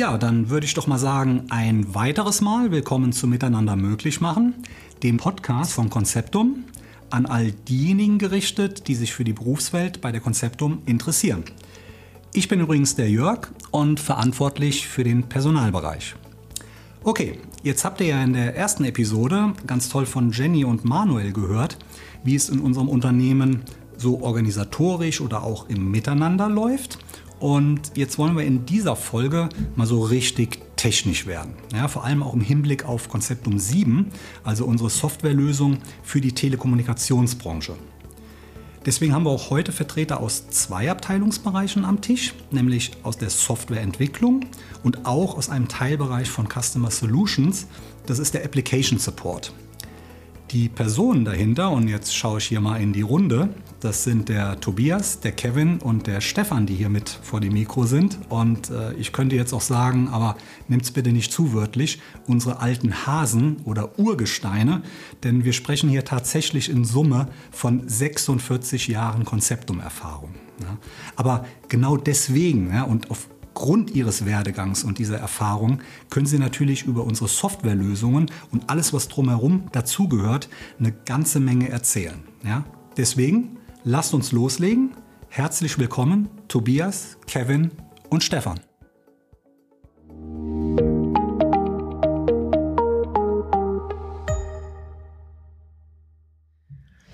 Ja, dann würde ich doch mal sagen, ein weiteres Mal willkommen zu Miteinander möglich machen, dem Podcast von Konzeptum, an all diejenigen gerichtet, die sich für die Berufswelt bei der Konzeptum interessieren. Ich bin übrigens der Jörg und verantwortlich für den Personalbereich. Okay, jetzt habt ihr ja in der ersten Episode ganz toll von Jenny und Manuel gehört, wie es in unserem Unternehmen so organisatorisch oder auch im Miteinander läuft. Und jetzt wollen wir in dieser Folge mal so richtig technisch werden. Ja, vor allem auch im Hinblick auf Konzeptum 7, also unsere Softwarelösung für die Telekommunikationsbranche. Deswegen haben wir auch heute Vertreter aus zwei Abteilungsbereichen am Tisch, nämlich aus der Softwareentwicklung und auch aus einem Teilbereich von Customer Solutions, das ist der Application Support. Die Personen dahinter, und jetzt schaue ich hier mal in die Runde, das sind der Tobias, der Kevin und der Stefan, die hier mit vor dem Mikro sind. Und äh, ich könnte jetzt auch sagen, aber nimmt es bitte nicht zu wörtlich, unsere alten Hasen oder Urgesteine, denn wir sprechen hier tatsächlich in Summe von 46 Jahren Konzeptum-Erfahrung. Ja. Aber genau deswegen ja, und auf Grund Ihres Werdegangs und dieser Erfahrung können Sie natürlich über unsere Softwarelösungen und alles, was drumherum dazugehört, eine ganze Menge erzählen. Ja? Deswegen lasst uns loslegen. Herzlich willkommen, Tobias, Kevin und Stefan.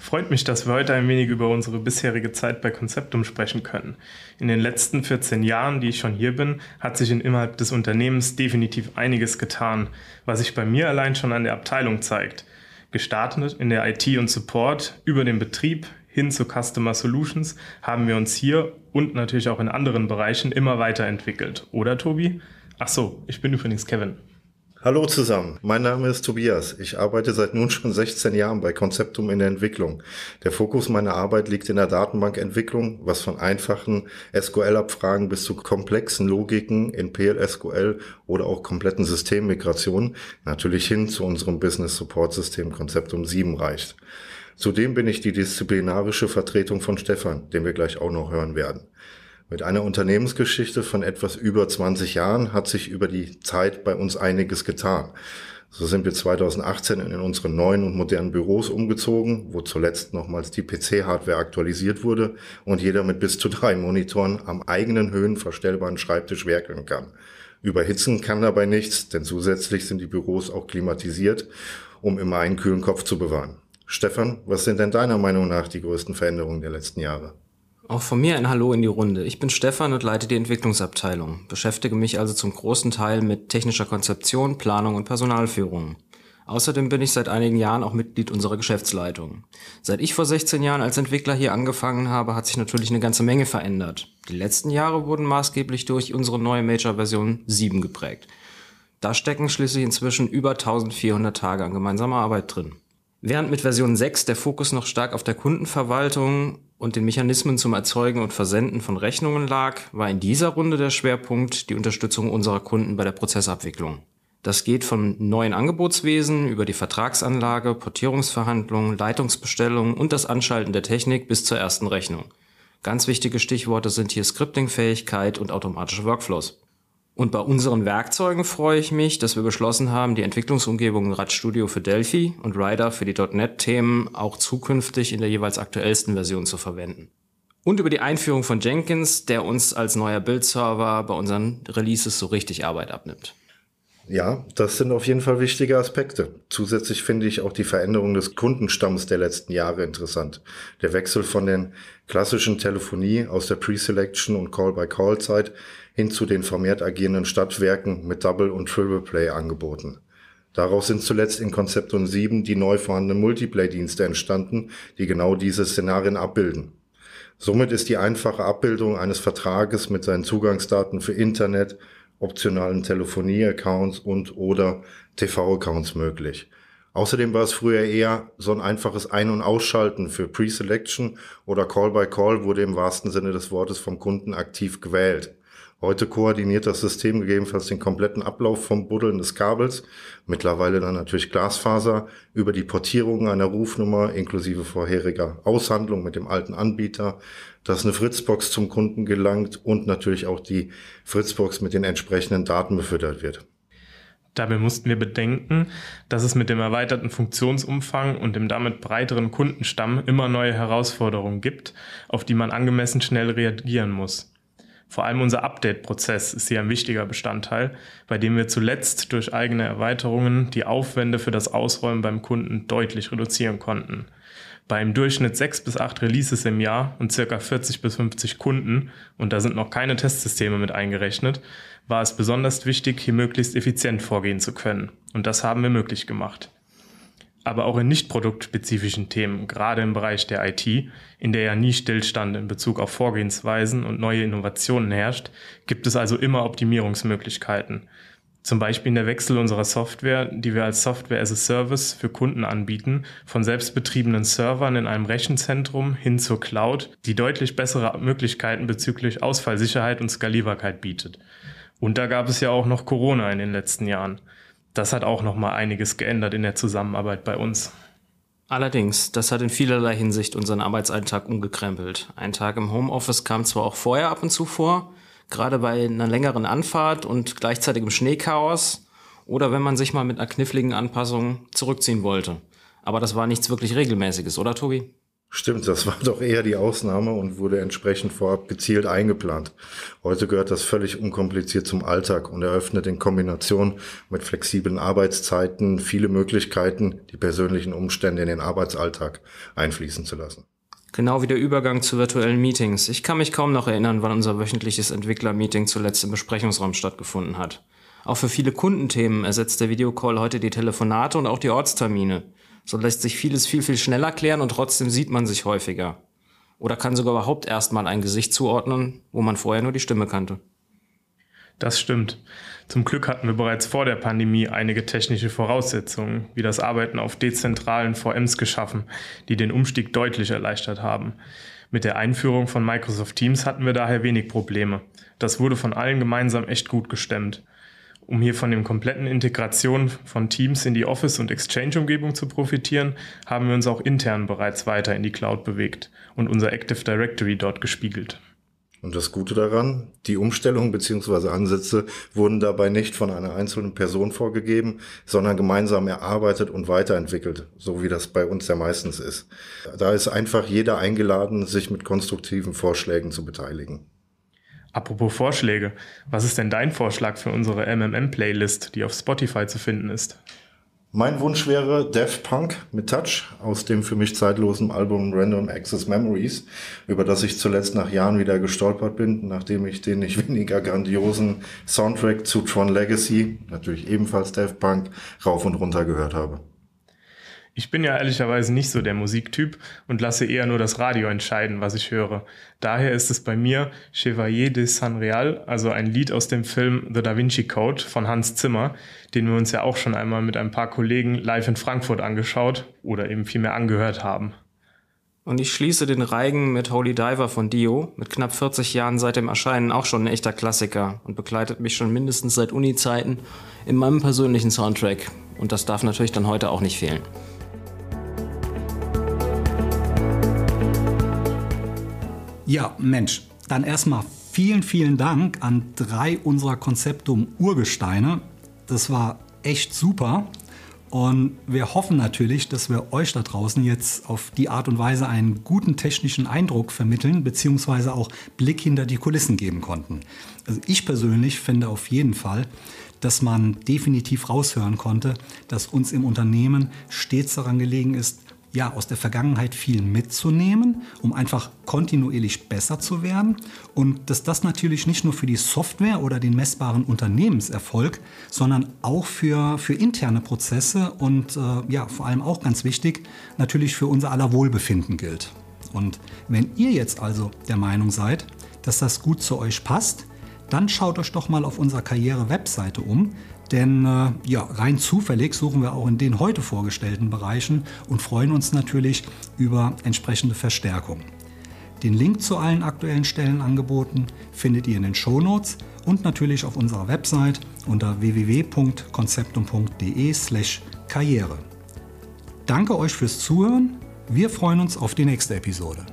Freut mich, dass wir heute ein wenig über unsere bisherige Zeit bei Konzeptum sprechen können. In den letzten 14 Jahren, die ich schon hier bin, hat sich innerhalb des Unternehmens definitiv einiges getan, was sich bei mir allein schon an der Abteilung zeigt. Gestartet in der IT und Support, über den Betrieb hin zu Customer Solutions haben wir uns hier und natürlich auch in anderen Bereichen immer weiterentwickelt. Oder Tobi? Ach so, ich bin übrigens Kevin. Hallo zusammen, mein Name ist Tobias. Ich arbeite seit nun schon 16 Jahren bei Konzeptum in der Entwicklung. Der Fokus meiner Arbeit liegt in der Datenbankentwicklung, was von einfachen SQL-Abfragen bis zu komplexen Logiken in PLSQL oder auch kompletten Systemmigrationen natürlich hin zu unserem Business Support System Konzeptum 7 reicht. Zudem bin ich die disziplinarische Vertretung von Stefan, den wir gleich auch noch hören werden. Mit einer Unternehmensgeschichte von etwas über 20 Jahren hat sich über die Zeit bei uns einiges getan. So sind wir 2018 in unsere neuen und modernen Büros umgezogen, wo zuletzt nochmals die PC-Hardware aktualisiert wurde und jeder mit bis zu drei Monitoren am eigenen höhenverstellbaren Schreibtisch werkeln kann. Überhitzen kann dabei nichts, denn zusätzlich sind die Büros auch klimatisiert, um immer einen kühlen Kopf zu bewahren. Stefan, was sind denn deiner Meinung nach die größten Veränderungen der letzten Jahre? Auch von mir ein Hallo in die Runde. Ich bin Stefan und leite die Entwicklungsabteilung, beschäftige mich also zum großen Teil mit technischer Konzeption, Planung und Personalführung. Außerdem bin ich seit einigen Jahren auch Mitglied unserer Geschäftsleitung. Seit ich vor 16 Jahren als Entwickler hier angefangen habe, hat sich natürlich eine ganze Menge verändert. Die letzten Jahre wurden maßgeblich durch unsere neue Major-Version 7 geprägt. Da stecken schließlich inzwischen über 1400 Tage an gemeinsamer Arbeit drin. Während mit Version 6 der Fokus noch stark auf der Kundenverwaltung und den Mechanismen zum Erzeugen und Versenden von Rechnungen lag, war in dieser Runde der Schwerpunkt die Unterstützung unserer Kunden bei der Prozessabwicklung. Das geht vom neuen Angebotswesen über die Vertragsanlage, Portierungsverhandlungen, Leitungsbestellungen und das Anschalten der Technik bis zur ersten Rechnung. Ganz wichtige Stichworte sind hier Scripting-Fähigkeit und automatische Workflows. Und bei unseren Werkzeugen freue ich mich, dass wir beschlossen haben, die Entwicklungsumgebungen RAD für Delphi und Rider für die .NET-Themen auch zukünftig in der jeweils aktuellsten Version zu verwenden. Und über die Einführung von Jenkins, der uns als neuer Build-Server bei unseren Releases so richtig Arbeit abnimmt. Ja, das sind auf jeden Fall wichtige Aspekte. Zusätzlich finde ich auch die Veränderung des Kundenstamms der letzten Jahre interessant. Der Wechsel von den klassischen Telefonie aus der Pre-Selection und Call-by-Call-Zeit hin zu den vermehrt agierenden Stadtwerken mit Double- und Triple-Play angeboten. Daraus sind zuletzt in Konzeptum 7 die neu vorhandenen Multiplay-Dienste entstanden, die genau diese Szenarien abbilden. Somit ist die einfache Abbildung eines Vertrages mit seinen Zugangsdaten für Internet, optionalen Telefonie-Accounts und oder TV-Accounts möglich. Außerdem war es früher eher so ein einfaches Ein- und Ausschalten für Pre-Selection oder Call-by-Call -Call wurde im wahrsten Sinne des Wortes vom Kunden aktiv gewählt. Heute koordiniert das System gegebenenfalls den kompletten Ablauf vom Buddeln des Kabels, mittlerweile dann natürlich Glasfaser, über die Portierung einer Rufnummer inklusive vorheriger Aushandlung mit dem alten Anbieter, dass eine Fritzbox zum Kunden gelangt und natürlich auch die Fritzbox mit den entsprechenden Daten befüttert wird. Dabei mussten wir bedenken, dass es mit dem erweiterten Funktionsumfang und dem damit breiteren Kundenstamm immer neue Herausforderungen gibt, auf die man angemessen schnell reagieren muss. Vor allem unser Update-Prozess ist hier ein wichtiger Bestandteil, bei dem wir zuletzt durch eigene Erweiterungen die Aufwände für das Ausräumen beim Kunden deutlich reduzieren konnten. Bei im Durchschnitt sechs bis acht Releases im Jahr und circa 40 bis 50 Kunden, und da sind noch keine Testsysteme mit eingerechnet, war es besonders wichtig, hier möglichst effizient vorgehen zu können. Und das haben wir möglich gemacht. Aber auch in nicht produktspezifischen Themen, gerade im Bereich der IT, in der ja nie Stillstand in Bezug auf Vorgehensweisen und neue Innovationen herrscht, gibt es also immer Optimierungsmöglichkeiten. Zum Beispiel in der Wechsel unserer Software, die wir als Software as a Service für Kunden anbieten, von selbstbetriebenen Servern in einem Rechenzentrum hin zur Cloud, die deutlich bessere Möglichkeiten bezüglich Ausfallsicherheit und Skalierbarkeit bietet. Und da gab es ja auch noch Corona in den letzten Jahren. Das hat auch noch mal einiges geändert in der Zusammenarbeit bei uns. Allerdings, das hat in vielerlei Hinsicht unseren Arbeitsalltag umgekrempelt. Ein Tag im Homeoffice kam zwar auch vorher ab und zu vor, gerade bei einer längeren Anfahrt und gleichzeitigem Schneechaos oder wenn man sich mal mit einer kniffligen Anpassung zurückziehen wollte. Aber das war nichts wirklich Regelmäßiges, oder Tobi? Stimmt, das war doch eher die Ausnahme und wurde entsprechend vorab gezielt eingeplant. Heute gehört das völlig unkompliziert zum Alltag und eröffnet in Kombination mit flexiblen Arbeitszeiten viele Möglichkeiten, die persönlichen Umstände in den Arbeitsalltag einfließen zu lassen. Genau wie der Übergang zu virtuellen Meetings. Ich kann mich kaum noch erinnern, wann unser wöchentliches Entwicklermeeting zuletzt im Besprechungsraum stattgefunden hat. Auch für viele Kundenthemen ersetzt der Videocall heute die Telefonate und auch die Ortstermine. So lässt sich vieles viel, viel schneller klären und trotzdem sieht man sich häufiger. Oder kann sogar überhaupt erstmal ein Gesicht zuordnen, wo man vorher nur die Stimme kannte. Das stimmt. Zum Glück hatten wir bereits vor der Pandemie einige technische Voraussetzungen, wie das Arbeiten auf dezentralen VMs geschaffen, die den Umstieg deutlich erleichtert haben. Mit der Einführung von Microsoft Teams hatten wir daher wenig Probleme. Das wurde von allen gemeinsam echt gut gestemmt. Um hier von den kompletten Integration von Teams in die Office- und Exchange-Umgebung zu profitieren, haben wir uns auch intern bereits weiter in die Cloud bewegt und unser Active Directory dort gespiegelt. Und das Gute daran, die Umstellungen bzw. Ansätze wurden dabei nicht von einer einzelnen Person vorgegeben, sondern gemeinsam erarbeitet und weiterentwickelt, so wie das bei uns ja meistens ist. Da ist einfach jeder eingeladen, sich mit konstruktiven Vorschlägen zu beteiligen. Apropos Vorschläge, was ist denn dein Vorschlag für unsere MMM-Playlist, die auf Spotify zu finden ist? Mein Wunsch wäre Death Punk mit Touch aus dem für mich zeitlosen Album Random Access Memories, über das ich zuletzt nach Jahren wieder gestolpert bin, nachdem ich den nicht weniger grandiosen Soundtrack zu Tron Legacy, natürlich ebenfalls Death Punk, rauf und runter gehört habe. Ich bin ja ehrlicherweise nicht so der Musiktyp und lasse eher nur das Radio entscheiden, was ich höre. Daher ist es bei mir Chevalier de San Real, also ein Lied aus dem Film The Da Vinci Code von Hans Zimmer, den wir uns ja auch schon einmal mit ein paar Kollegen live in Frankfurt angeschaut oder eben vielmehr angehört haben. Und ich schließe den Reigen mit Holy Diver von Dio, mit knapp 40 Jahren seit dem Erscheinen auch schon ein echter Klassiker und begleitet mich schon mindestens seit Uni-Zeiten in meinem persönlichen Soundtrack. Und das darf natürlich dann heute auch nicht fehlen. Ja, Mensch, dann erstmal vielen, vielen Dank an drei unserer Konzeptum Urgesteine. Das war echt super. Und wir hoffen natürlich, dass wir euch da draußen jetzt auf die Art und Weise einen guten technischen Eindruck vermitteln, beziehungsweise auch Blick hinter die Kulissen geben konnten. Also ich persönlich finde auf jeden Fall, dass man definitiv raushören konnte, dass uns im Unternehmen stets daran gelegen ist, ja, aus der Vergangenheit viel mitzunehmen, um einfach kontinuierlich besser zu werden. Und dass das natürlich nicht nur für die Software oder den messbaren Unternehmenserfolg, sondern auch für, für interne Prozesse und äh, ja, vor allem auch ganz wichtig, natürlich für unser aller Wohlbefinden gilt. Und wenn ihr jetzt also der Meinung seid, dass das gut zu euch passt, dann schaut euch doch mal auf unserer Karriere-Webseite um. Denn äh, ja, rein zufällig suchen wir auch in den heute vorgestellten Bereichen und freuen uns natürlich über entsprechende Verstärkung. Den Link zu allen aktuellen Stellenangeboten findet ihr in den Shownotes und natürlich auf unserer Website unter www.konzeptum.de/karriere. Danke euch fürs Zuhören. Wir freuen uns auf die nächste Episode.